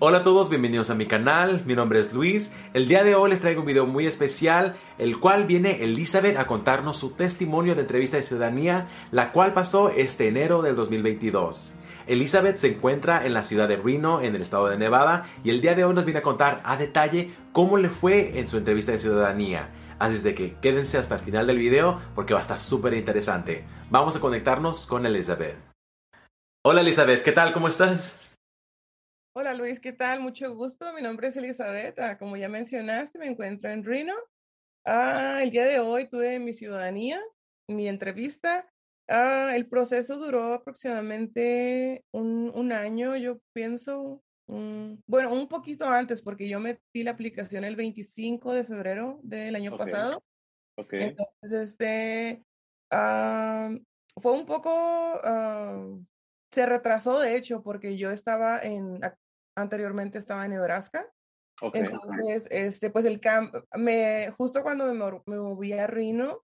Hola a todos, bienvenidos a mi canal, mi nombre es Luis. El día de hoy les traigo un video muy especial, el cual viene Elizabeth a contarnos su testimonio de entrevista de ciudadanía, la cual pasó este enero del 2022. Elizabeth se encuentra en la ciudad de Reno, en el estado de Nevada, y el día de hoy nos viene a contar a detalle cómo le fue en su entrevista de ciudadanía. Así es de que quédense hasta el final del video porque va a estar súper interesante. Vamos a conectarnos con Elizabeth. Hola Elizabeth, ¿qué tal? ¿Cómo estás? Hola Luis, ¿qué tal? Mucho gusto. Mi nombre es Elizabeth. Ah, como ya mencionaste, me encuentro en Reno. Ah, el día de hoy tuve mi ciudadanía, mi entrevista. Ah, el proceso duró aproximadamente un, un año, yo pienso. bueno, un poquito antes, porque yo metí la aplicación el 25 de febrero del año pasado. Okay. Entonces, este, fue un poco, se retrasó de hecho, porque yo estaba en, anteriormente estaba en Nebraska. Entonces, este, pues el camp, me, justo cuando me, me moví a Reno,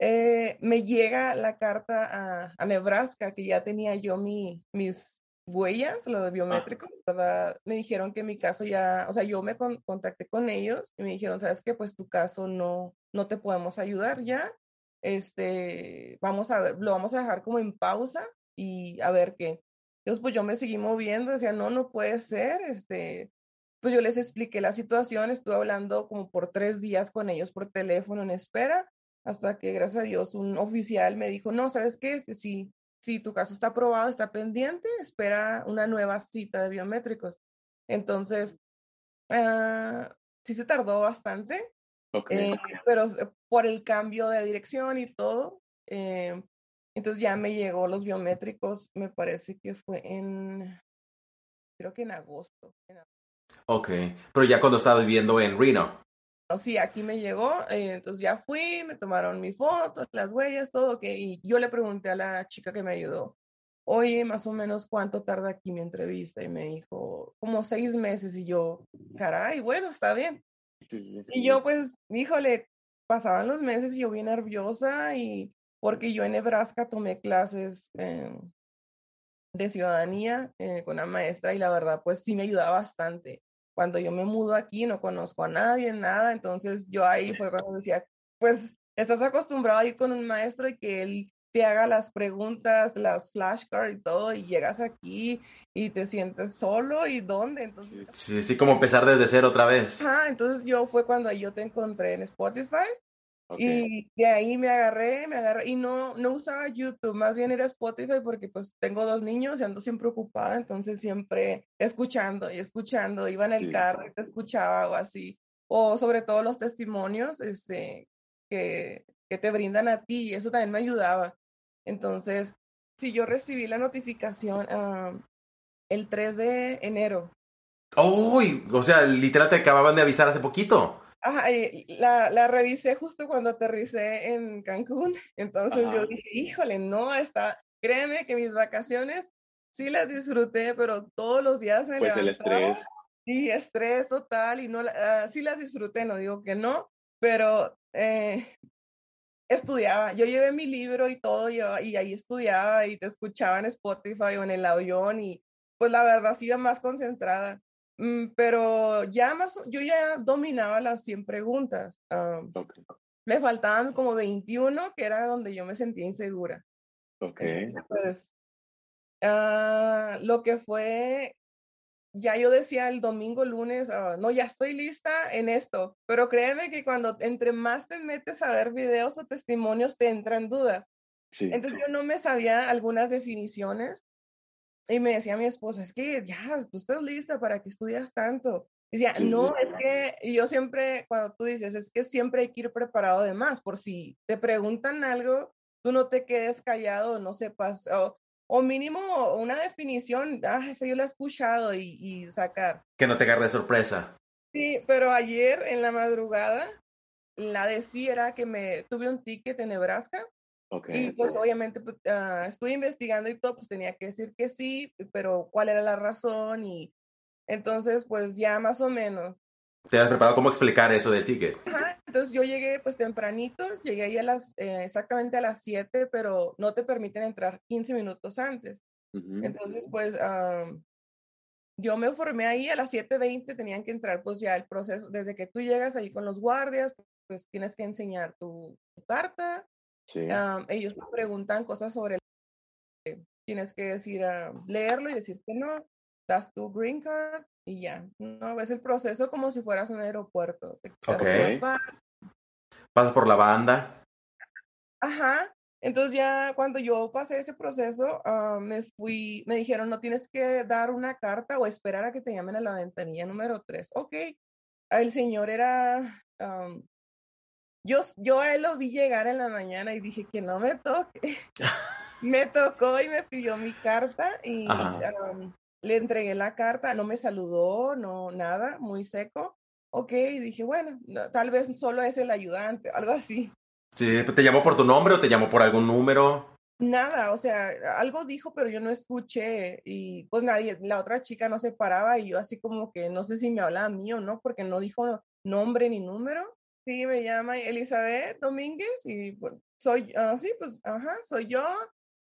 eh, me llega la carta a, Nebraska, que ya tenía yo mi, mis huellas, lo de biométrico, ¿verdad? Me dijeron que mi caso ya, o sea, yo me contacté con ellos y me dijeron, ¿sabes qué? Pues tu caso no, no te podemos ayudar ya. Este, vamos a ver, lo vamos a dejar como en pausa y a ver qué. Entonces, pues yo me seguí moviendo, decía, no, no puede ser, este, pues yo les expliqué la situación, estuve hablando como por tres días con ellos por teléfono en espera, hasta que gracias a Dios un oficial me dijo, no, ¿sabes qué? Este, si, si tu caso está aprobado, está pendiente, espera una nueva cita de biométricos. Entonces, uh, sí se tardó bastante, okay. eh, pero por el cambio de dirección y todo, eh, entonces ya me llegó los biométricos, me parece que fue en, creo que en agosto. Ok, pero ya cuando estaba viviendo en Reno. Sí, aquí me llegó, eh, entonces ya fui, me tomaron mi foto, las huellas, todo, que y yo le pregunté a la chica que me ayudó, oye, más o menos cuánto tarda aquí mi entrevista, y me dijo, como seis meses, y yo, caray, bueno, está bien. Y yo, pues, híjole, pasaban los meses y yo bien nerviosa y porque yo en Nebraska tomé clases eh, de ciudadanía eh, con una maestra y la verdad, pues sí me ayudaba bastante. Cuando yo me mudo aquí, no conozco a nadie, nada, entonces yo ahí fue cuando decía, pues estás acostumbrado a ir con un maestro y que él te haga las preguntas, las flashcards y todo, y llegas aquí y te sientes solo y dónde, entonces... Sí, sí, como empezar desde cero otra vez. Ah, entonces yo fue cuando yo te encontré en Spotify y de ahí me agarré, me agarré, y no, no usaba YouTube, más bien era Spotify porque pues tengo dos niños y ando siempre ocupada, entonces siempre escuchando y escuchando, iba en el carro y te escuchaba o así, o sobre todo los testimonios este, que, que te brindan a ti, y eso también me ayudaba. Entonces, si yo recibí la notificación el 3 de enero. ¡Uy! o sea, literal te acababan de avisar hace poquito. Ajá, la, la, revisé justo cuando aterricé en Cancún. Entonces yo dije, híjole, no, está, créeme que mis vacaciones sí las disfruté, pero todos los días me Pues el estrés. Y estrés total, y no, uh, sí las disfruté, no digo que no, pero eh, estudiaba. Yo llevé mi libro y todo, yo, y ahí estudiaba y te escuchaba en Spotify o en el avión, y pues la verdad sí iba más concentrada. Mm, pero ya más, yo ya dominaba las 100 preguntas. Me faltaban como 21, que era donde yo me sentía insegura. Ok. pues, uh, lo que fue, ya yo decía el domingo, lunes, uh, no, ya estoy lista en esto, pero créeme que cuando entre más te metes a ver videos o testimonios, te entran dudas. Sí. Entonces yo no me sabía algunas definiciones y me decía mi esposa, es que ya, tú estás lista para que estudias tanto. Decía, no, es que y yo siempre, cuando tú dices, es que siempre hay que ir preparado de más, por si te preguntan algo, tú no te quedes callado, no sepas, o, o mínimo una definición, ah, esa yo la he escuchado y, y sacar. Que no te agarre de sorpresa. Sí, pero ayer en la madrugada, la de sí era que me tuve un ticket en Nebraska Okay. Y pues obviamente pues, uh, estuve investigando y todo, pues tenía que decir que sí, pero cuál era la razón y entonces pues ya más o menos. ¿Te has preparado cómo explicar eso del ticket? Ajá, entonces yo llegué pues tempranito, llegué ahí a las, eh, exactamente a las 7, pero no te permiten entrar 15 minutos antes. Uh -huh. Entonces pues um, yo me formé ahí a las 7.20, tenían que entrar pues ya el proceso, desde que tú llegas ahí con los guardias, pues tienes que enseñar tu, carta. Sí. ellos preguntan cosas sobre el, tienes que decir, leerlo y decir que no, das tu green card y ya. No, es el proceso como si fueras un aeropuerto. Ok. Pasas por la banda. Ajá. Entonces ya cuando yo pasé ese proceso, ah, me fui, me dijeron, no tienes que dar una carta o esperar a que te llamen a la ventanilla número 3. Ok, el señor era, yo, yo a él lo vi llegar en la mañana y dije que no me toque. me tocó y me pidió mi carta y le entregué la carta, no me saludó, no, nada, muy seco. Ok, y dije, bueno, tal vez solo es el ayudante, algo así. Sí, ¿te llamó por tu nombre o te llamó por algún número? Nada, o sea, algo dijo, pero yo no escuché y pues nadie, la otra chica no se paraba y yo así como que no sé si me hablaba a mí o no, porque no dijo nombre ni número. Sí, me llama Elizabeth Domínguez y soy, uh, sí, pues, ajá, soy yo.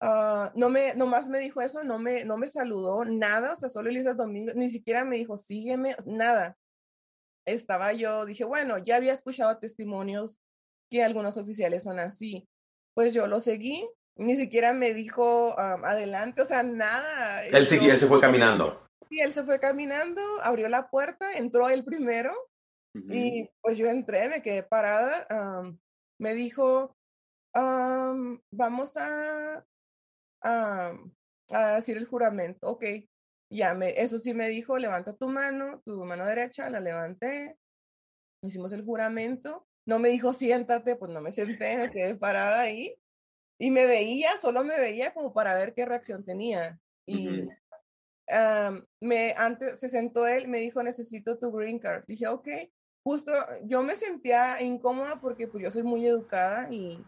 Uh, no me, nomás me dijo eso, no me, no me saludó, nada, o sea, solo Elizabeth Domínguez, ni siquiera me dijo, sígueme, nada. Estaba yo, dije, bueno, ya había escuchado testimonios que algunos oficiales son así. Pues yo lo seguí, ni siquiera me dijo adelante, o sea, nada. Él, seguía, él se fue caminando. Sí, él se fue caminando, abrió la puerta, entró él primero y pues yo entré, me quedé parada. me dijo, vamos a, a decir el juramento, ok. Ya, me, eso sí me dijo, levanta tu mano, tu mano derecha, la levanté, hicimos el juramento no me dijo siéntate, pues no me senté, me quedé parada ahí y me veía, solo me veía como para ver qué reacción tenía. Y me, antes se sentó él, me dijo, necesito tu green card. Dije, ok, justo yo me sentía incómoda porque pues yo soy muy educada y,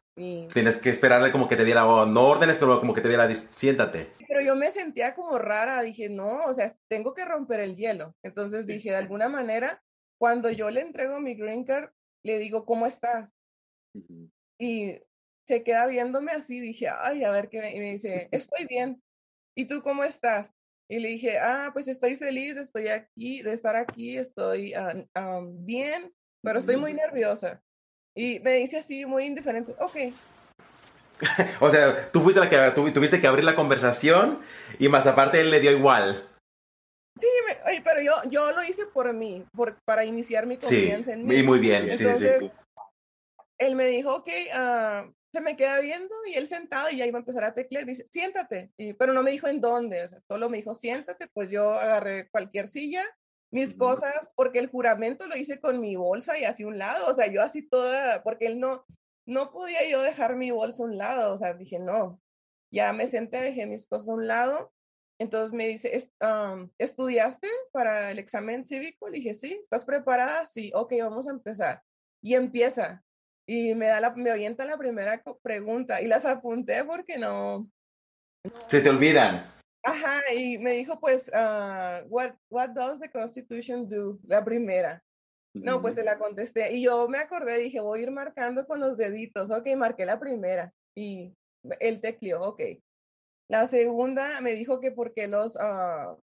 Tienes que esperarle como que te diera, oh, no órdenes, pero como que te diera, siéntate. Pero yo me sentía como rara, dije, no, o sea, tengo que romper el hielo. Entonces dije, de alguna manera, cuando yo le entrego mi green card, le digo, ¿cómo estás? Y se queda viéndome así, dije, ay, a ver qué me, y me dice, estoy bien. ¿Y tú cómo estás? Y le dije, ah, pues estoy feliz, estoy aquí, de estar aquí, estoy bien, pero estoy muy nerviosa. Y me dice así, muy indiferente, ok. o sea, tú fuiste la que tuviste que abrir la conversación y más aparte él le dio igual. Sí, pero yo, yo lo hice por mí, por, para iniciar mi confianza en mí. Y muy bien, Entonces, sí, sí. Él me dijo, ok, uh, se me queda viendo y él sentado y ya iba a empezar a teclear. Me dice, siéntate. Y, pero no me dijo en dónde, o sea, solo me dijo, siéntate. Pues yo agarré cualquier silla, mis cosas, porque el juramento lo hice con mi bolsa y así un lado. O sea, yo así toda, porque él no, no podía yo dejar mi bolsa a un lado. O sea, dije, no. Ya me senté, dejé mis cosas a un lado entonces me dice, ¿estudiaste para el examen cívico? Le dije, sí, ¿estás preparada? Sí, ok, vamos a empezar. Y empieza. Y me, da la, me orienta la primera pregunta y las apunté porque no... Se te olvidan. Ajá, y me dijo, pues, uh, what, what does the Constitution do? La primera. No, pues se la contesté. Y yo me acordé, dije, voy a ir marcando con los deditos. Ok, marqué la primera. Y él tecleó, ok. La segunda me dijo que porque los, uh,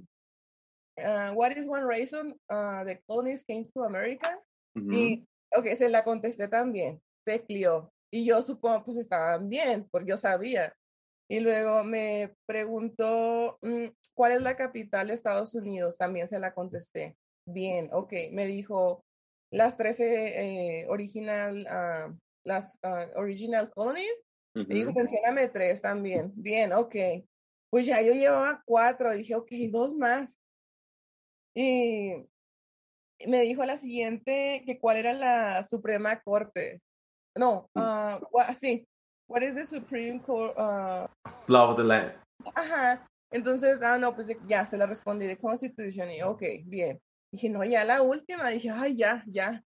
what is one reason uh, the colonies came to America? Y, ok, se la contesté también, se clió. Y yo supongo, pues estaban bien, porque yo sabía. Y luego me preguntó, mm, ¿cuál es la capital de Estados Unidos? También se la contesté. Bien, ok. Me dijo, las 13 eh, original, uh, las original colonies me dijo, mencióname tres también. Bien, ok. Pues ya yo llevaba cuatro. Dije, ok, dos más. Y me dijo la siguiente que cuál era la Suprema Corte. No, uh, sí. What is the Supreme Court? Uh... Law of the land. Ajá. Entonces, ah, no, pues ya se la respondí de Constitution y ok, bien. Dije, no, ya la última. Dije, ay, ya, ya.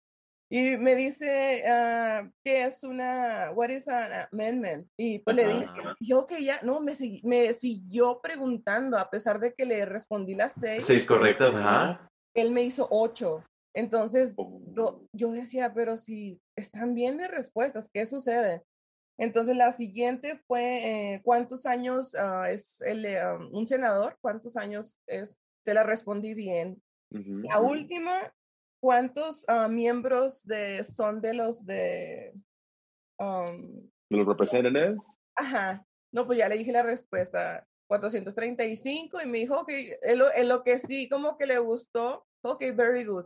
Y me dice uh, que es una, what is an amendment? Y pues le dije, yo que ya, no, me, me siguió preguntando, a pesar de que le respondí las seis. Seis correctas, ajá. Él me hizo ocho. Entonces, yo, oh. yo, decía, pero si están bien de respuestas, ¿qué sucede? Entonces, la siguiente fue, eh, ¿cuántos años uh, es el, um, un senador? ¿Cuántos años es se la respondí bien. la última, ¿cuántos ah, miembros de, son de los de... Um, ¿De los representantes? Ajá. No, pues ya le dije la respuesta. 435 y me dijo, ok, en lo, que sí, como que le gustó, ok, very good.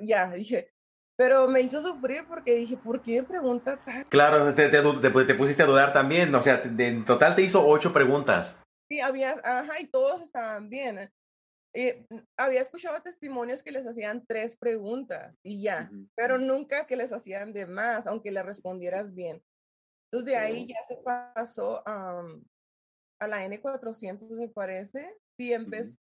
ya, dije, pero me hizo sufrir porque dije, ¿por qué pregunta tan? Claro, te, te, pusiste a dudar también, o sea, en total te hizo ocho preguntas. Sí, había, ajá, y todos estaban bien. Eh, había escuchado testimonios que les hacían tres preguntas y ya, pero nunca que les hacían de más, aunque le respondieras bien. Entonces de ahí ya se pasó a la N400, me parece. Sí, empezó.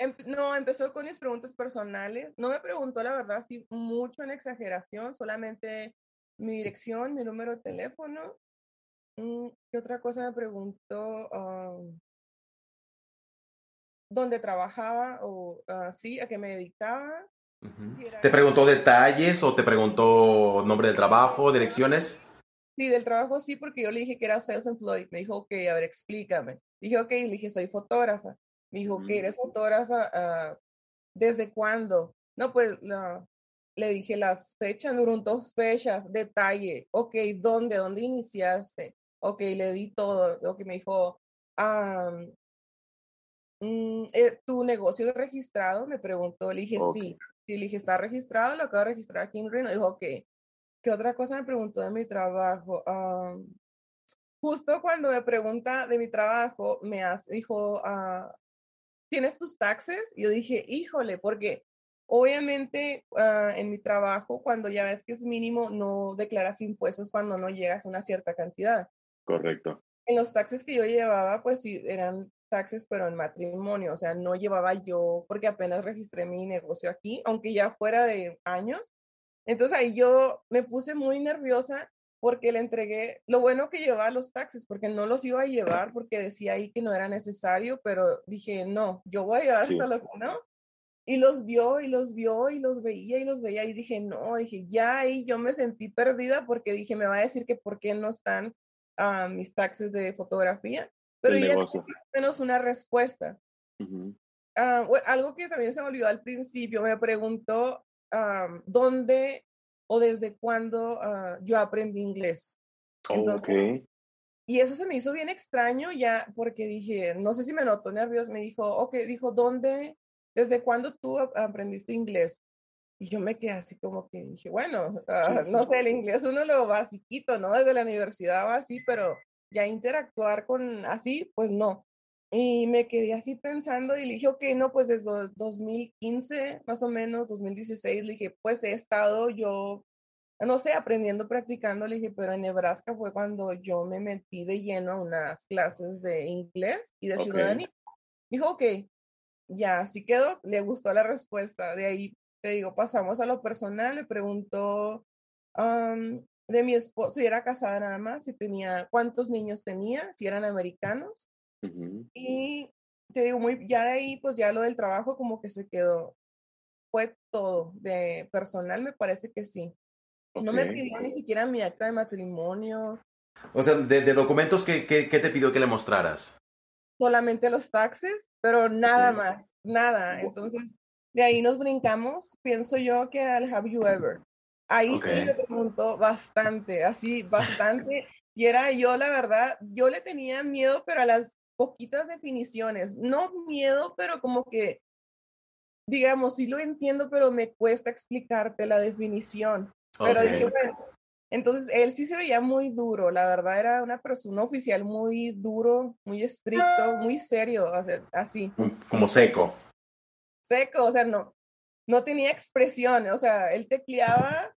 Em, no, empezó con mis preguntas personales. No me preguntó, la verdad, sí, mucho en exageración, solamente mi dirección, mi número de teléfono. Mm, ¿Qué otra cosa me preguntó? ¿Dónde trabajaba o así, a qué me dedicaba? ¿Te preguntó detalles o te preguntó nombre del trabajo, direcciones? Sí, del trabajo sí, porque yo le dije que era self-employed. Me dijo, ok, a ver, explícame. Dije, ok, le dije, soy fotógrafa. Me dijo, que eres fotógrafa? Ah, ¿Desde cuándo? No, pues le dije las fechas, me preguntó fechas, detalle. Ok, ¿dónde? ¿Dónde iniciaste? Ok, le di todo. Lo que me dijo, mm, eh, ¿tu negocio es registrado? Me preguntó. Le dije, sí. Sí, le dije, está registrado, lo acabo de registrar aquí en Reno. Dijo, ok. ¿Qué otra cosa me preguntó de mi trabajo? justo cuando me pregunta de mi trabajo, me dijo, ah, ¿tienes tus taxes? Y yo dije, híjole, porque obviamente ah, en mi trabajo, cuando ya ves que es mínimo, no declaras impuestos cuando no llegas a una cierta cantidad. Correcto. En los taxes que yo llevaba, pues sí, eran taxes, pero en matrimonio, o sea, no llevaba yo, porque apenas registré mi negocio aquí, aunque ya fuera de años, entonces ahí yo me puse muy nerviosa porque le entregué, lo bueno que llevaba los taxis, porque no los iba a llevar porque decía ahí que no era necesario, pero dije, no, yo voy a llevar hasta lo que no. Y los vio y los vio y los veía y los veía y dije, no, dije, ya ahí yo me sentí perdida porque dije, me va a decir que por qué no están ah, mis taxes de fotografía, pero ya menos una respuesta. Ah, algo que también se me olvidó al principio, me preguntó dónde o desde cuándo ah, yo aprendí inglés. Entonces, Y eso se me hizo bien extraño ya porque dije, no sé si me notó nervioso, me dijo, ok, dijo, ¿dónde, desde cuándo tú aprendiste inglés? Y yo me quedé así como que dije, bueno, ah, no sé, el inglés uno lo basiquito, ¿no? Desde la universidad va así, pero ya interactuar con así, pues no. Y me quedé así pensando y le dije, ok, no, pues desde 2015, más o menos, 2016, le dije, pues he estado yo, no sé, aprendiendo, practicando, le dije, pero en Nebraska fue cuando yo me metí de lleno a unas clases de inglés y de ciudadanía. Dijo, ok, ya, así quedó, le gustó la respuesta. De ahí, te digo, pasamos a lo personal, le preguntó de mi esposo, si era casada nada más, si tenía, cuántos niños tenía, si eran americanos y te digo, muy, ya de ahí, pues ya lo del trabajo como que se quedó. Fue todo. De personal me parece que sí. No me pidió ni siquiera mi acta de matrimonio. O sea, de, documentos, ¿qué, ¿qué, te pidió que le mostraras? Solamente los taxes, pero nada más, nada. Entonces, de ahí nos brincamos, pienso yo que al Have You Ever. Ahí sí me preguntó bastante, así, bastante. y era yo, la verdad, yo le tenía miedo, pero a las poquitas definiciones, no miedo, pero como que, digamos, sí lo entiendo, pero me cuesta explicarte la definición. Pero dije, bueno, entonces él sí se veía muy duro, la verdad era una persona oficial muy duro, muy estricto, muy serio, así. Como seco. Seco, o sea, no, no tenía expresión, o sea, él tecleaba,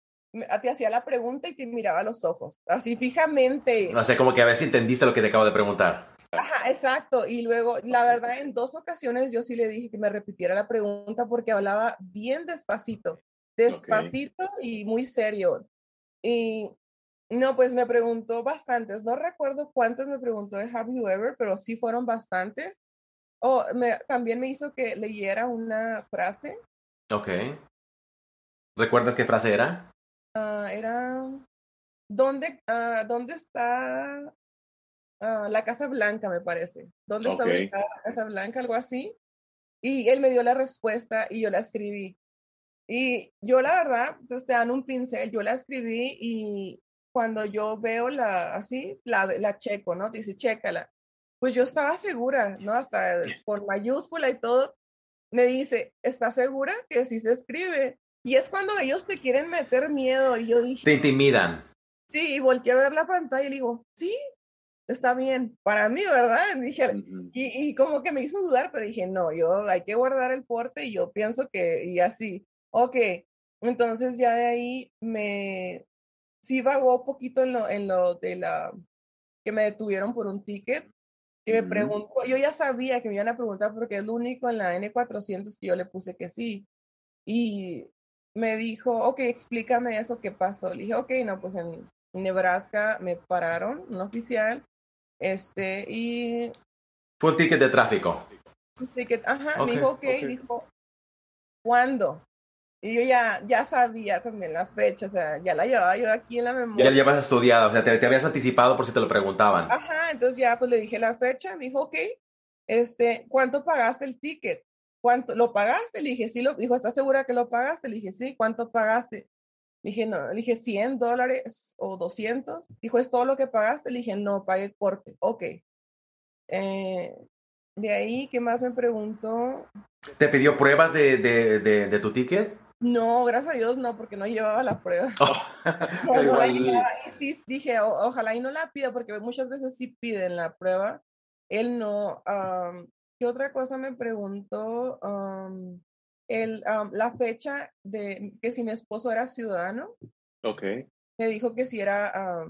te hacía la pregunta y te miraba a los ojos, así fijamente. O sea, como que a ver si entendiste lo que te acabo de preguntar. Ajá, exacto. Y luego, la verdad, en dos ocasiones yo sí le dije que me repitiera la pregunta porque hablaba bien despacito, despacito y muy serio. Y no, pues me preguntó bastantes. No recuerdo cuántas me preguntó de Have You Ever, pero sí fueron bastantes. O me, también me hizo que leyera una frase. Ok. ¿Recuerdas qué frase era? Ah, era, ¿dónde, uh, ¿dónde está Ah, la Casa Blanca, me parece. ¿Dónde está ubicada la Casa Blanca? Algo así. Y él me dio la respuesta y yo la escribí. Y yo la verdad, entonces te dan un pincel, yo la escribí y cuando yo veo la, así, la, la checo, ¿no? Dice, chécala. Pues yo estaba segura, ¿no? Hasta por mayúscula y todo. Me dice, ¿estás segura que sí se escribe? Y es cuando ellos te quieren meter miedo. Y yo dije. Te intimidan. Sí, y volteé a ver la pantalla y le digo, sí, está bien. Para mí, ¿verdad? Dije, y, y como que me hizo dudar, pero dije, no, yo hay que guardar el porte y yo pienso que, y así. Ok, entonces ya de ahí me, sí vagó un poquito en lo, en lo de la, que me detuvieron por un ticket, que me preguntó, yo ya sabía que me iban a preguntar porque es lo único en la N400 que yo le puse que sí. Y me dijo, ok, explícame eso, ¿qué pasó? Le dije, ok, no, pues en Nebraska me pararon, un oficial, este, y... Fue un ticket de tráfico. Un ticket, ajá, me dijo, ok, dijo, ¿cuándo? Y yo ya, ya sabía también la fecha, o sea, ya la llevaba yo aquí en la memoria. Ya la llevas estudiada, o sea, te, te, habías anticipado por si te lo preguntaban. Ajá, entonces ya pues le dije la fecha, me dijo, ok, este, ¿cuánto pagaste el ticket? ¿Cuánto? ¿Lo pagaste? Le dije, sí, lo, dijo, ¿estás segura que lo pagaste? Le dije, sí, ¿cuánto pagaste? Le dije, no, le dije, 100 dólares o 200. Dijo, ¿es todo lo que pagaste? Le dije, no, pagué corte. Ok. Eh, de ahí, ¿qué más me preguntó? ¿Te pidió pruebas de, de, de, de tu ticket? No, gracias a Dios no, porque no llevaba la prueba. Oh, y sí dije, ojalá y no la pida, porque muchas veces sí piden la prueba. Él no. ¿Qué otra cosa me preguntó? El, la fecha de que si mi esposo era ciudadano. Ok. Me dijo que si era,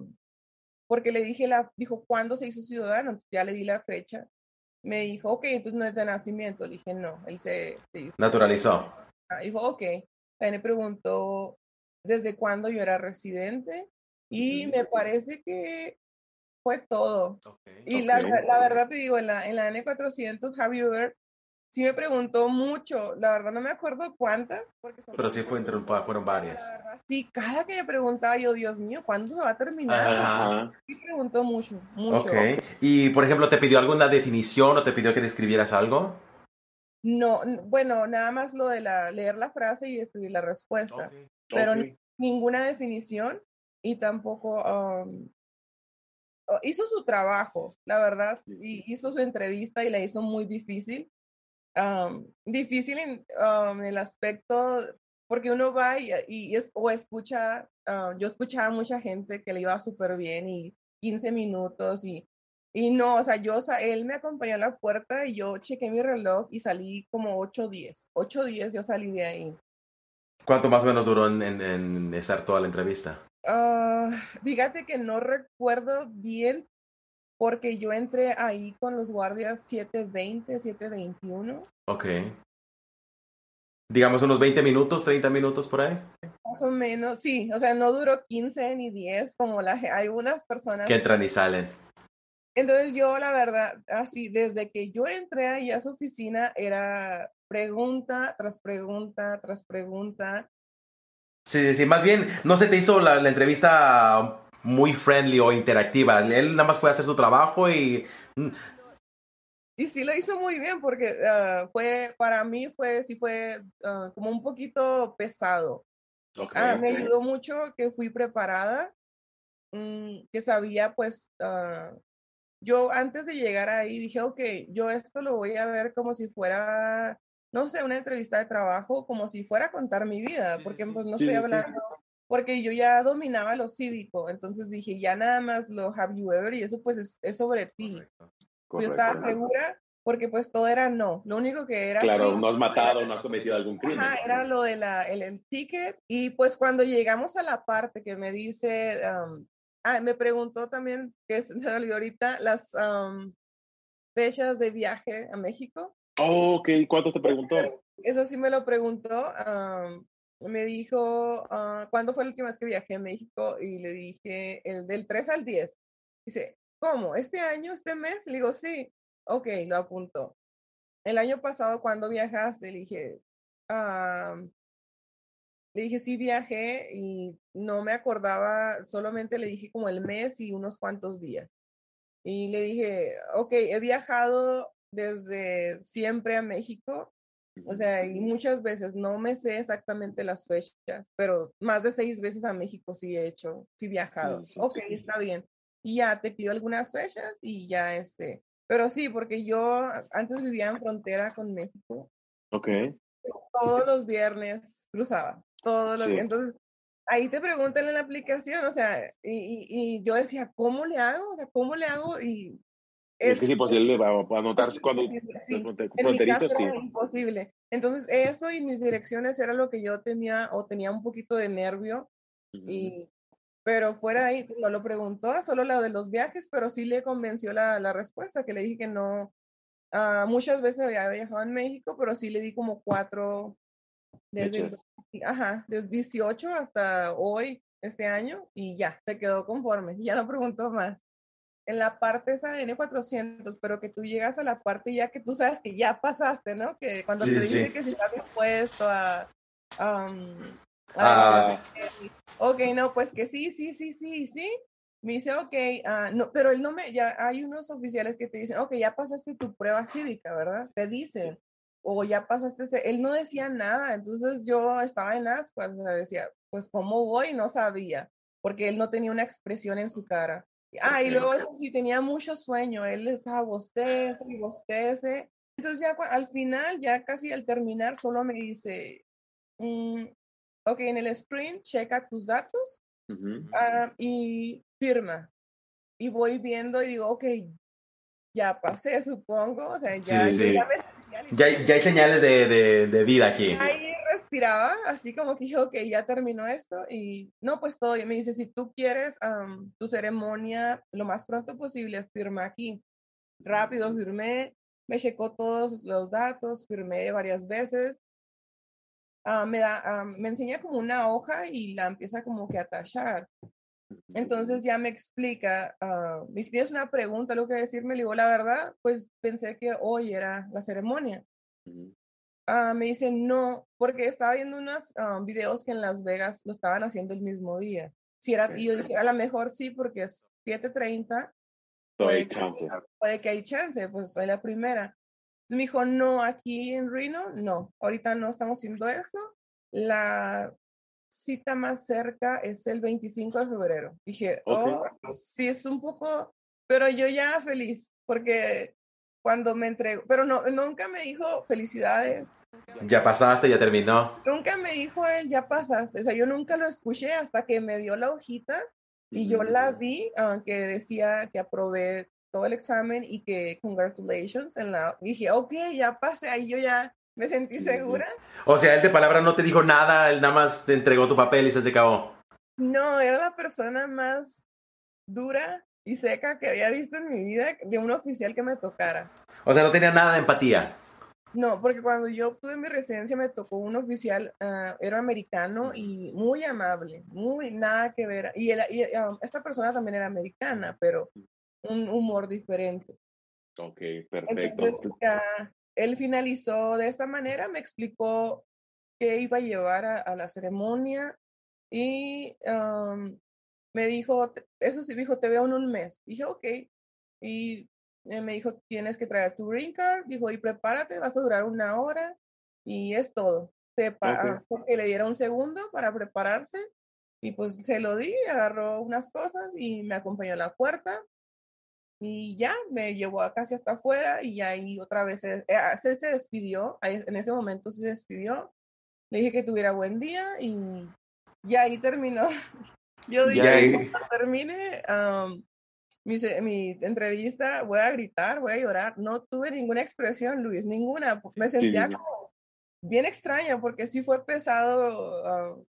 porque le dije, la, dijo, ¿cuándo se hizo ciudadano? Entonces ya le di la fecha. Me dijo, ok, entonces no es de nacimiento. Le dije, no, él se, Naturalizó. Ah, dijo, ok. También me preguntó desde cuándo yo era residente y me parece que fue todo. y La, la, verdad te digo, en la, en la N400 Javier sí me preguntó mucho, la verdad no me acuerdo cuántas. Porque Pero sí fue entre, fueron varias. sí, cada que me preguntaba yo, Dios mío, ¿cuándo se va a terminar? Sí preguntó mucho, mucho. Ok, y por ejemplo, ¿te pidió alguna definición o te pidió que describieras algo? No, bueno, nada más lo de la, leer la frase y escribir la respuesta, pero ninguna definición y tampoco hizo su trabajo, la verdad, y hizo su entrevista y la hizo muy difícil. Difícil en, el aspecto, porque uno va y, y es, o escucha, yo escuchaba a mucha gente que le iba súper bien y 15 minutos y y no, o sea, yo, o sea, él me acompañó a la puerta y yo chequé mi reloj y salí como 8 días. 8 días yo salí de ahí. ¿Cuánto más o menos duró en, en, estar toda la entrevista? Uh, fíjate que no recuerdo bien porque yo entré ahí con los guardias 720, 721. Ok. Digamos unos 20 minutos, 30 minutos por ahí. Más o menos, sí. O sea, no duró 15 ni 10 como la, hay unas personas. Que entran y salen. Entonces yo, la verdad, así, desde que yo entré ahí a su oficina, era pregunta tras pregunta tras pregunta. Sí, sí, más bien, no se te hizo la, entrevista muy friendly o interactiva. Él nada más fue a hacer su trabajo y... Mm. Y sí lo hizo muy bien porque ah, fue, para mí fue, sí fue ah, como un poquito pesado. Ah, me ayudó mucho que fui preparada, mm, que sabía pues yo antes de llegar ahí dije, ok, yo esto lo voy a ver como si fuera, no sé, una entrevista de trabajo, como si fuera a contar mi vida, porque pues no estoy hablando, porque yo ya dominaba lo cívico, entonces dije, ya nada más lo have you ever y eso pues es, sobre ti. Yo estaba segura porque pues todo era no, lo único que era... Claro, no has matado, no has cometido algún crimen. Ajá, era lo de la, el, el, ticket y pues cuando llegamos a la parte que me dice, Ah, me preguntó también, que olvidó ahorita, las fechas de viaje a México. Oh, ok, ¿cuánto te preguntó? Eso sí me lo preguntó. Me dijo, uh, ¿cuándo fue la última vez que viajé a México? Y le dije, el del 3 al 10. Dice, ¿cómo? ¿Este año, este mes? Le digo, sí. Ok, lo apuntó. El año pasado, ¿cuándo viajaste? Le dije, le dije, sí viajé y no me acordaba, solamente le dije como el mes y unos cuantos días. Y le dije, ok, he viajado desde siempre a México, O sea, y muchas veces no me sé exactamente las fechas, pero más de seis veces a México sí he hecho, sí he viajado. ok, está bien. Y ya te pido algunas fechas y ya este. Pero sí, porque yo antes vivía en frontera con México. Ok. Todos los viernes cruzaba, todos los Entonces, ahí te preguntan en la aplicación, o sea, y, y, yo decía, ¿cómo le hago? O sea, ¿cómo le hago? Y es, que es imposible para anotarse cuando sí. fronterizo, sí. imposible. Entonces, eso y mis direcciones era lo que yo tenía o tenía un poquito de nervio. y, pero fuera de ahí, no lo preguntó, solo la de los viajes, pero sí le convenció la, la respuesta, que le dije que no. Uh, muchas veces había viajado en México, pero sí le di como cuatro, desde, ajá, desde 18 hasta hoy, este año, y ya, se quedó conforme, ya no preguntó más en la parte esa de N400, pero que tú llegas a la parte ya que tú sabes que ya pasaste, ¿no? Que cuando te dice que si estás dispuesto a... ah. Ok, no, pues que sí, sí, sí, sí, sí. Me dice, ok, uh, no, pero él no me, ya hay unos oficiales que te dicen, ok, ya pasaste tu prueba cívica, ¿verdad? Te dicen, o ya pasaste, ese, él no decía nada, entonces yo estaba en ascuas, o sea, decía, pues, ¿cómo voy? No sabía, porque él no tenía una expresión en su cara. Ah, y luego eso sí, tenía mucho sueño, él estaba bostece y bostece. Entonces ya al final, ya casi al terminar, solo me dice, mm, ok, en el sprint, checa tus datos ah, y firma. Y voy viendo y digo, ok, ya pasé, supongo, o sea, ya, ya, ya, hay señales de, de, de vida aquí respiraba, así como que dijo, ok, ya terminó esto y no, pues todo. Y me dice, si tú quieres tu ceremonia lo más pronto posible, firma aquí. Rápido firmé, me checó todos los datos, firmé varias veces. Ah, me, da, me enseña como una hoja y la empieza como que a tachar. Entonces ya me explica, uh, si tienes una pregunta, lo que decirme, le digo la verdad, pues pensé que hoy era la ceremonia. Ah, me dicen no, porque estaba viendo unos ah, videos que en Las Vegas lo estaban haciendo el mismo día. Si era, y yo dije, a lo mejor sí, porque es 7.30. Puede, puede que hay chance, pues soy la primera. Me dijo, no, aquí en Reno, no, ahorita no estamos haciendo eso. La cita más cerca es el 25 de febrero. Dije, oh, sí, es un poco, pero yo ya feliz, porque cuando me entregó, pero no, nunca me dijo felicidades. Ya pasaste, ya terminó. Nunca me dijo él, ya pasaste. O sea, yo nunca lo escuché hasta que me dio la hojita y yo la vi, aunque decía que aprobé todo el examen y que congratulations en la dije ok ya pasé ahí yo ya me sentí segura o sea él de palabra no te dijo nada él nada más te entregó tu papel y se acabó no era la persona más dura y seca que había visto en mi vida de un oficial que me tocara. O sea, no tenía nada de empatía. No, porque cuando yo obtuve mi residencia me tocó un oficial, uh, era americano y muy amable, muy nada que ver. Y, um, esta persona también era americana, pero un humor diferente. Ok, perfecto. Entonces, él finalizó de esta manera, me explicó qué iba a llevar a, la ceremonia y um, me dijo, eso sí, dijo, te veo en un mes. Dije, ok. Y eh, me dijo, tienes que traer tu green card. Dijo, y prepárate, vas a durar una hora. Y es todo. Sepa, porque le diera un segundo para prepararse. Y pues se lo di, agarró unas cosas y me acompañó a la puerta. Y ya, me llevó casi hasta afuera y ahí otra vez se, eh, ah, se, se despidió. en ese momento se despidió. Le dije que tuviera buen día y ya ahí terminó Yo dije, cuando termine mi, mi, entrevista, voy a gritar, voy a llorar. No tuve ninguna expresión, Luis, ninguna. Me sentía como bien extraña porque sí fue pesado.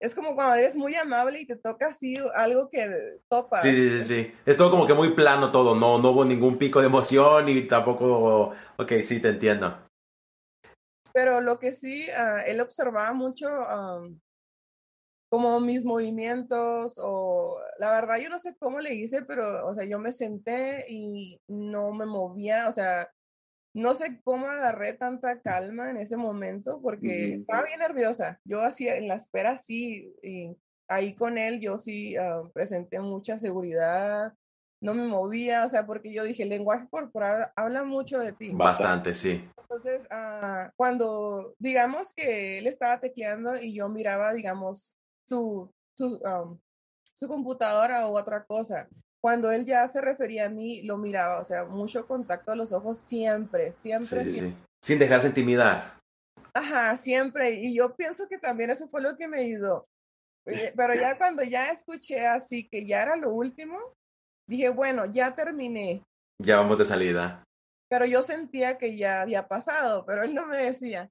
es como cuando eres muy amable y te toca así algo que topa. Sí, sí, sí. Es todo como que muy plano todo. No, no hubo ningún pico de emoción y tampoco... Ok, sí, te entiendo. Pero lo que sí, ah, él observaba mucho como mis movimientos o la verdad yo no sé cómo le hice, pero o sea, yo me senté y no me movía, o sea, no sé cómo agarré tanta calma en ese momento porque estaba bien nerviosa. Yo hacía en la espera sí, y ahí con él yo sí ah, presenté mucha seguridad, no me movía, o sea, porque yo dije, el lenguaje corporal habla mucho de ti. Bastante, sí. Entonces, uh, cuando, digamos que él estaba tecleando y yo miraba, digamos, su, su, um, su computadora o otra cosa, cuando él ya se refería a mí, lo miraba, o sea, mucho contacto a los ojos siempre, siempre. Sí, sí. Sin dejarse intimidar. Ajá, siempre. Y yo pienso que también eso fue lo que me ayudó. Pero ya cuando ya escuché así que ya era lo último, dije, bueno, ya terminé. Ya vamos de salida. Pero yo sentía que ya había pasado, pero él no me decía.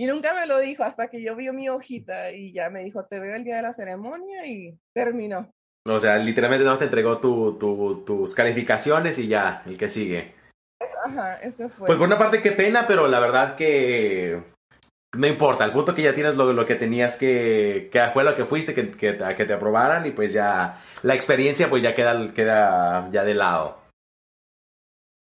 Y nunca me lo dijo hasta que yo vi mi hojita y ya me dijo, te veo el día de la ceremonia y terminó. O sea, literalmente no te entregó tu, tus calificaciones y ya, el que sigue. Ajá, eso fue. Pues por una parte qué pena, pero la verdad que no importa, el punto que ya tienes lo, lo que tenías que, que fue lo que fuiste, que, que, que, te aprobaran y pues ya la experiencia pues ya queda, queda ya de lado.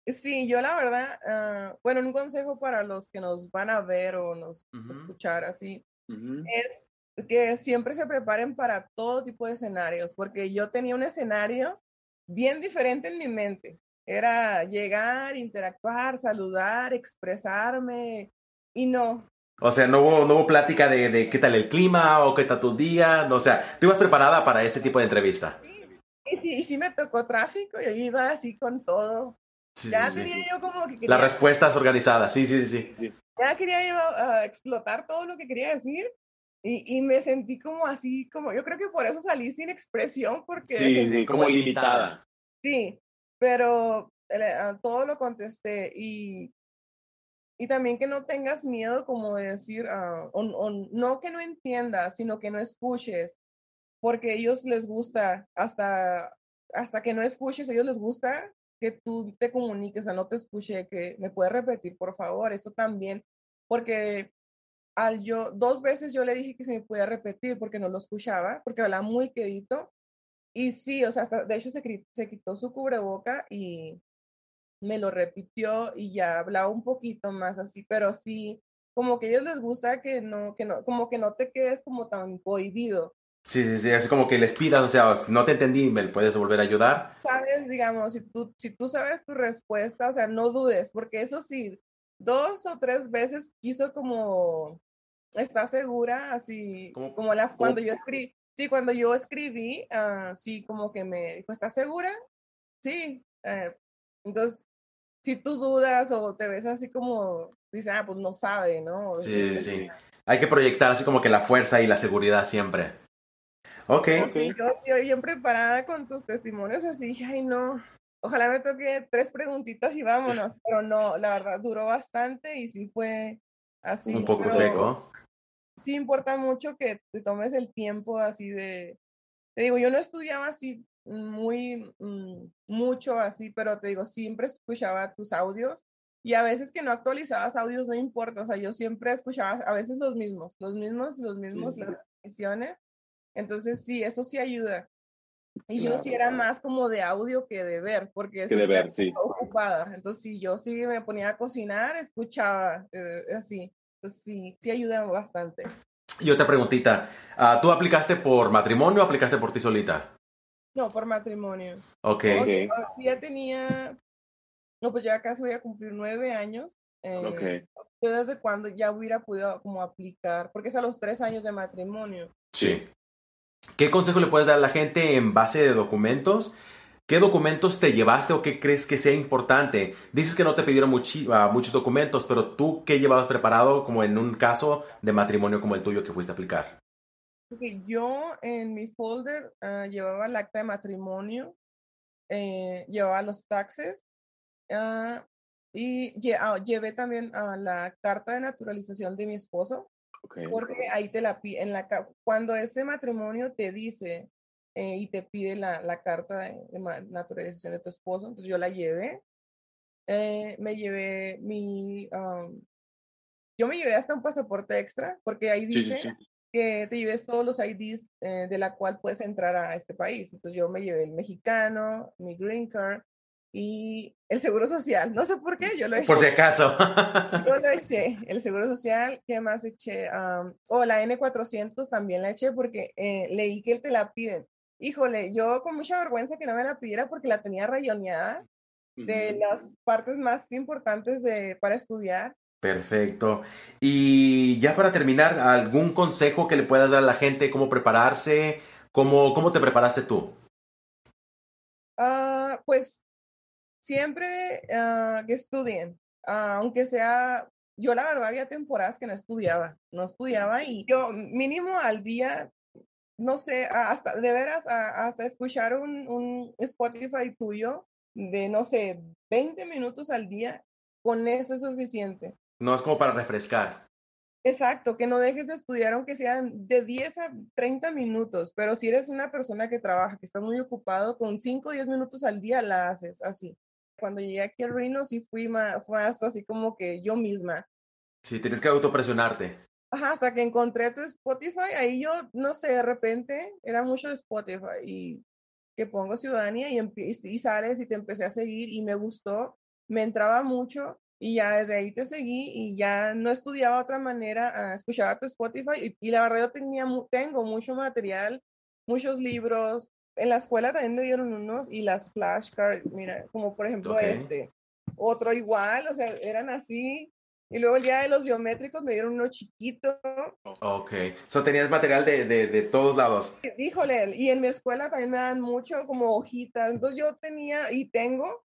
Sí, yo la verdad, uh, bueno, un consejo para los que nos van a ver o nos escuchar así, es que siempre se preparen para todo tipo de escenarios, porque yo tenía un escenario bien diferente en mi mente. Era llegar, interactuar, saludar, expresarme, y no. O sea, no hubo, no hubo plática de, de, qué tal el clima o qué tal tu día. o sea, tú ibas preparada para ese tipo de entrevista. Sí, y sí, y sí me tocó tráfico y iba así con todo. Ya tenía yo como que... Las respuestas organizadas, sí, sí, sí. Ya quería yo uh, explotar todo lo que quería decir y, y, me sentí como así, como yo creo que por eso salí sin expresión, porque... Sí, sí, como limitada. Sí, pero eh, todo lo contesté y, y también que no tengas miedo como de decir, uh, o, no que no entiendas, sino que no escuches, porque a ellos les gusta, hasta, hasta que no escuches, a ellos les gusta que tú te comuniques, o sea, no te escuche, que me puedes repetir, por favor, eso también, porque al yo, dos veces yo le dije que se me podía repetir porque no lo escuchaba, porque hablaba muy quedito. Y sí, o sea, de hecho se, se quitó su cubreboca y me lo repitió y ya hablaba un poquito más así, pero sí, como que a ellos les gusta que no, que no, como que no te quedes como tan cohibido. Sí, sí, sí, así como que les pidas, o sea, no te entendí, ¿me puedes volver a ayudar? Sabes, digamos, si tú, si tú sabes tu respuesta, o sea, no dudes, porque eso sí, dos o tres veces quiso como, ¿está segura? Así, como la, cuando yo escribí, sí, cuando yo escribí, uh, sí, como que me dijo, ¿estás segura? Sí. Eh, entonces, si tú dudas o te ves así como, dice, ah, pues no sabe, ¿no? Sí, sí. Hay que proyectar así como que la fuerza y la seguridad siempre. Ok. Sí, yo estoy bien preparada con tus testimonios, así, ay, no, Ojalá me toque tres preguntitas y vámonos, pero no, la verdad duró bastante y sí fue así. Un poco seco. Sí importa mucho que te tomes el tiempo así de, te digo, yo no estudiaba así muy mm, mucho así, pero te digo, siempre escuchaba tus audios y a veces que no actualizabas audios no importa, o sea, yo siempre escuchaba a veces los mismos, los mismos, los mismos, las emisiones. Entonces sí, eso sí ayuda. Y yo sí era más como de audio que de ver, porque que de ver, sí. ocupada. Entonces, si yo sí me ponía a cocinar, escuchaba eh, así. Entonces, sí, sí ayuda bastante. Y otra preguntita, ah, ¿tú aplicaste por matrimonio o aplicaste por ti solita? No, por matrimonio. Ok. okay. Ya tenía, no, pues ya casi voy a cumplir nueve años. Eh, ok. ¿Desde cuando ya hubiera podido como aplicar? Porque es a los tres años de matrimonio. Sí. ¿Qué consejo le puedes dar a la gente en base de documentos? ¿Qué documentos te llevaste o qué crees que sea importante? Dices que no te pidieron ah, muchos documentos, pero tú, ¿qué llevabas preparado como en un caso de matrimonio como el tuyo que fuiste a aplicar? yo en mi folder ah, llevaba el acta de matrimonio, eh, llevaba los taxes uh, y llevé también la carta de naturalización de mi esposo. Porque ahí te la en la cuando ese matrimonio te dice eh, y te pide la, la carta de, naturalización de tu esposo, entonces yo la llevé. Eh, me llevé mi, yo me llevé hasta un pasaporte extra, porque ahí dice que te lleves todos los IDs eh, de la cual puedes entrar a este país. Entonces yo me llevé el mexicano, mi green card, y el seguro social. No sé por qué, yo lo eché. Por si acaso. yo lo eché. El seguro social, ¿qué más eché? o oh, la N400 también la eché porque eh, leí que te la piden. híjole, yo con mucha vergüenza que no me la pidiera porque la tenía rayoneada de las partes más importantes de, para estudiar. Perfecto. Y ya para terminar, ¿algún consejo que le puedas dar a la gente cómo prepararse? ¿Cómo, cómo te preparaste tú? Ah, pues siempre ah, que estudien, ah, aunque sea, yo la verdad había temporadas que no estudiaba, no estudiaba y yo mínimo al día, no sé, hasta de veras, hasta escuchar un, un Spotify tuyo de, no sé, 20 minutos al día, con eso es suficiente. No es como para refrescar. Exacto, que no dejes de estudiar aunque sean de 10 a 30 minutos, pero si eres una persona que trabaja, que está muy ocupado, con 5 o 10 minutos al día la haces así. Cuando llegué aquí al Reno sí fui más, hasta así como que yo misma. Sí, tienes que autopresionarte. Ajá, hasta que encontré tu Spotify, ahí yo, no sé, de repente era mucho Spotify y que pongo ciudadanía y, y sales y te empecé a seguir y me gustó, me entraba mucho y ya desde ahí te seguí y ya no estudiaba otra manera, uh, escuchaba tu Spotify y, la verdad yo tenía, tengo mucho material, muchos libros, en la escuela también me dieron unos y las flashcards, mira, como por ejemplo este, otro igual, o sea, eran así. Y luego el día de los biométricos me dieron uno chiquito. Ok. So tenías material de, de, de todos lados. Híjole, y en mi escuela también me dan mucho como hojitas. Entonces yo tenía y tengo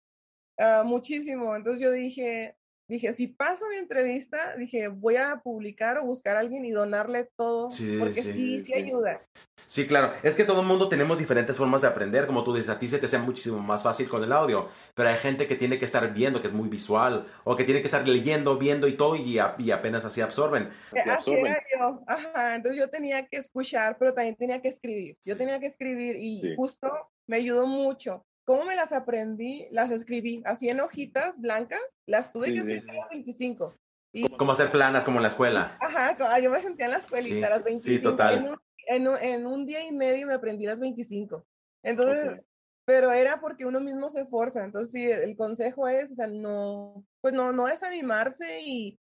uh, muchísimo. Entonces yo dije, dije, si paso mi entrevista, dije, voy a publicar o buscar a alguien y donarle todo, porque sí, sí, ayuda. Sí, claro. Es que todo el mundo tenemos diferentes formas de aprender. Como tú dices, a ti se te sea muchísimo más fácil con el audio. Pero hay gente que tiene que estar viendo, que es muy visual. O que tiene que estar leyendo, viendo y todo. Y, apenas así absorben. Eh, así era yo. Ajá. Entonces yo tenía que escuchar, pero también tenía que escribir. Yo tenía que escribir y justo me ayudó mucho. ¿Cómo me las aprendí? Las escribí así en hojitas blancas, las tuve que escribir a las 25. Y, ¿Cómo hacer planas como en la escuela? Ajá, ah, yo me sentía en la escuelita a las 25. Sí, total. En un, en, un, día y medio me aprendí las 25. Entonces, pero era porque uno mismo se esfuerza. Entonces, sí, el consejo es, o sea, no, pues no, no desanimarse y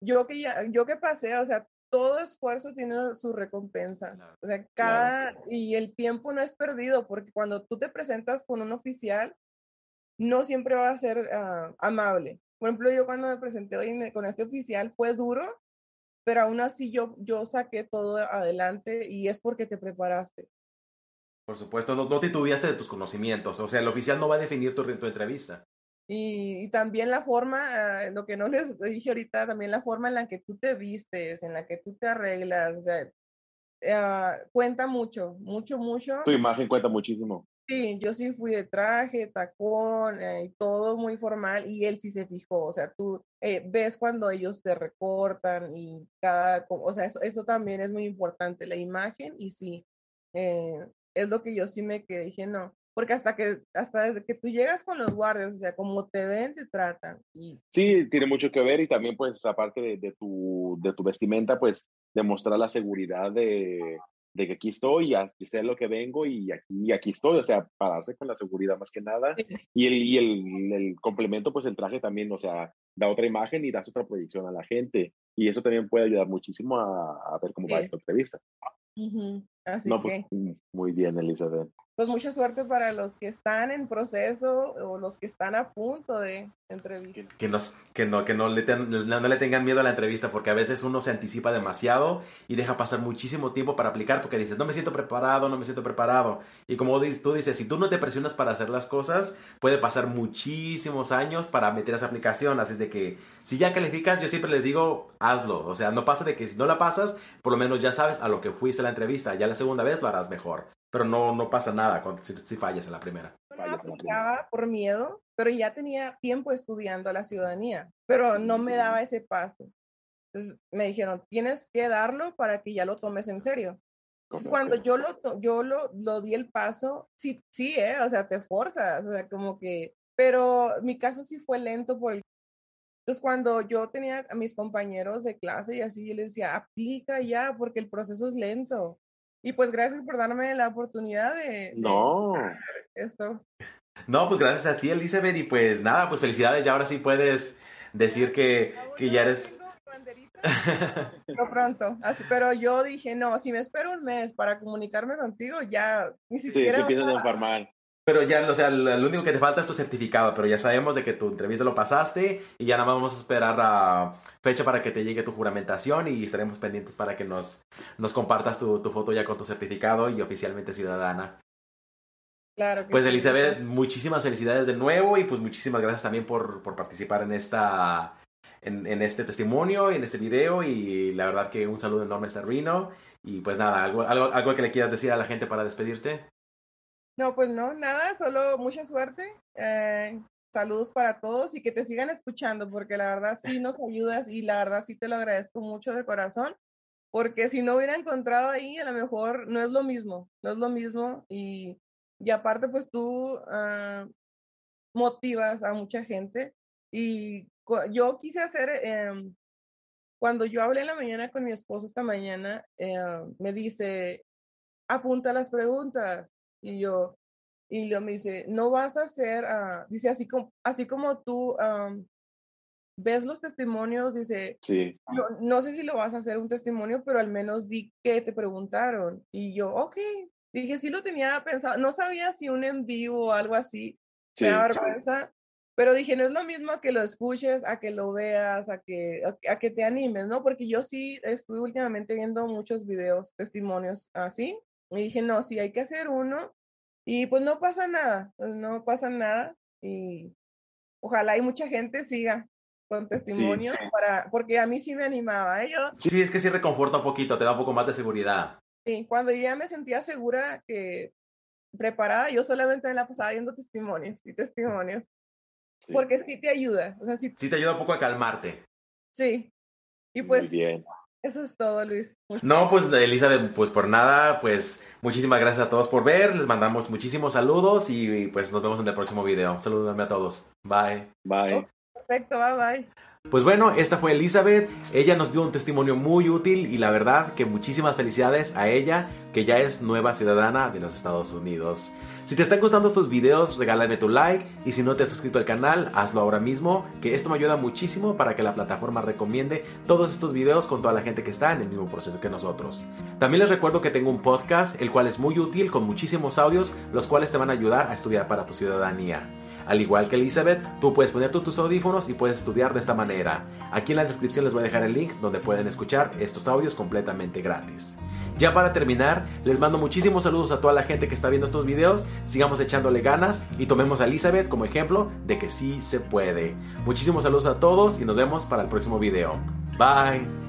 yo que ya, yo que pasé, o sea, todo esfuerzo tiene su recompensa. o sea, cada, y el tiempo no es perdido, porque cuando tú te presentas con un oficial, no siempre va a ser ah, amable. Por ejemplo, yo cuando me presenté hoy con este oficial fue duro, pero aún así yo, yo saqué todo adelante y es porque te preparaste. Por supuesto, no, no titubeaste de tus conocimientos. O sea, el oficial no va a definir tu, tu entrevista. Y, también la forma, ah, lo que no les dije ahorita, también la forma en la que tú te vistes, en la que tú te arreglas, o sea, ah, cuenta mucho, mucho, mucho. Tu imagen cuenta muchísimo. Sí, yo sí fui de traje, tacón, eh, todo muy formal y él sí se fijó, o sea, tú eh, ves cuando ellos te recortan y cada, o sea, eso, eso también es muy importante, la imagen y sí, eh, es lo que yo sí me quedé, dije, no, porque hasta que, hasta desde que tú llegas con los guardias, o sea, como te ven, te tratan. Y... Sí, tiene mucho que ver y también, pues, aparte de, de, tu, de tu vestimenta, pues, demostrar la seguridad de, de que aquí estoy, y sé lo que vengo y aquí, aquí estoy, o sea, pararse con la seguridad más que nada. Y, el, y el, el, complemento, pues el traje también, o sea, da otra imagen y da otra proyección a la gente. Y eso también puede ayudar muchísimo a, a ver cómo va esta entrevista. Así no, pues muy bien, Elizabeth pues mucha suerte para los que están en proceso o los que están a punto de entrevista. Que, nos, que, no, que no, le no, le tengan miedo a la entrevista porque a veces uno se anticipa demasiado y deja pasar muchísimo tiempo para aplicar porque dices, no me siento preparado, no me siento preparado. Y como tú dices, si tú no te presionas para hacer las cosas, puede pasar muchísimos años para meter esa aplicación. Así es de que si ya calificas, yo siempre les digo, hazlo. O sea, no pasa de que si no la pasas, por lo menos ya sabes a lo que fuiste a la entrevista. Ya la segunda vez lo harás mejor pero no, no pasa nada cuando, si, fallas en la primera. No aplicaba por miedo, pero ya tenía tiempo estudiando la ciudadanía, pero no me daba ese paso. Entonces me dijeron, tienes que darlo para que ya lo tomes en serio. Entonces, cuando yo lo, yo lo, lo di el paso, sí, sí, ¿eh? o sea, te forzas, o sea, como que, pero mi caso sí fue lento por el entonces, cuando yo tenía a mis compañeros de clase y así, yo les decía, aplica ya, porque el proceso es lento. Y pues gracias por darme la oportunidad de, no. hacer esto. No, pues gracias a ti, Elizabeth. Y pues nada, pues felicidades. Ya ahora sí puedes decir que, que ya eres. pero pronto. Así, pero yo dije, no, si me espero un mes para comunicarme contigo, ya ni siquiera. Sí, empiezas a enfermar. Pero ya, o sea, lo único que te falta es tu certificado, pero ya sabemos de que tu entrevista lo pasaste y ya nada más vamos a esperar a fecha para que te llegue tu juramentación y estaremos pendientes para que nos, nos compartas tu, tu foto ya con tu certificado y oficialmente ciudadana. Claro pues Elizabeth, muchísimas felicidades de nuevo y pues muchísimas gracias también por, por participar en esta en, en, este testimonio y en este video y la verdad que un saludo enorme a Rino y pues nada, algo, algo, algo que le quieras decir a la gente para despedirte. No, pues no, nada, solo mucha suerte. Eh, saludos para todos y que te sigan escuchando porque la verdad sí nos ayudas y la verdad sí te lo agradezco mucho de corazón porque si no hubiera encontrado ahí a lo mejor no es lo mismo, no es lo mismo y y aparte, pues tú ah, motivas a mucha gente. Y yo quise hacer, em, cuando yo hablé en la mañana con mi esposo esta mañana, eh, me dice, apunta las preguntas. Y yo, y yo me dice, no vas a hacer, uh, dice, así como, así como tú ves los testimonios, dice, sí. no, no, sé si lo vas a hacer un testimonio, pero al menos di que te preguntaron. Y yo, ok, Dije, sí lo tenía pensado, no sabía si un en vivo o algo así, me vergüenza, pero dije, no es lo mismo que lo escuches, a que lo veas, a que, a, que te animes, ¿no? Porque yo sí estuve últimamente viendo muchos videos, testimonios así, y dije, no, sí hay que hacer uno, y pues no pasa nada, pues no pasa nada, y ojalá hay mucha gente siga con testimonios para, porque a mí sí me animaba, ¿eh? Sí, es que sí reconforta un poquito, te da un poco más de seguridad. Sí, cuando yo ya me sentía segura que preparada, yo solamente me la pasaba viendo testimonios y testimonios. Porque sí te ayuda. O sea, sí, sí te ayuda un poco a calmarte. Sí. Y pues bien. Eso es todo, Luis. no, pues Elizabeth, pues por nada, pues muchísimas gracias a todos por ver. Les mandamos muchísimos saludos y pues nos vemos en el próximo video. Saludame a todos. Bye. Bye. perfecto, bye bye. Pues bueno, esta fue Elizabeth, ella nos dio un testimonio muy útil y la verdad que muchísimas felicidades a ella que ya es nueva ciudadana de los Estados Unidos. Si te están gustando estos videos, regálame tu like y si no te has suscrito al canal, hazlo ahora mismo, que esto me ayuda muchísimo para que la plataforma recomiende todos estos videos con toda la gente que está en el mismo proceso que nosotros. También les recuerdo que tengo un podcast, el cual es muy útil con muchísimos audios, los cuales te van a ayudar a estudiar para tu ciudadanía. Al igual que Elizabeth, tú puedes poner tus audífonos y puedes estudiar de esta manera. Aquí en la descripción les voy a dejar el link donde pueden escuchar estos audios completamente gratis. Ya para terminar, les mando muchísimos saludos a toda la gente que está viendo estos videos. Sigamos echándole ganas y tomemos a Elizabeth como ejemplo de que sí se puede. Muchísimos saludos a todos y nos vemos para el próximo video. Bye.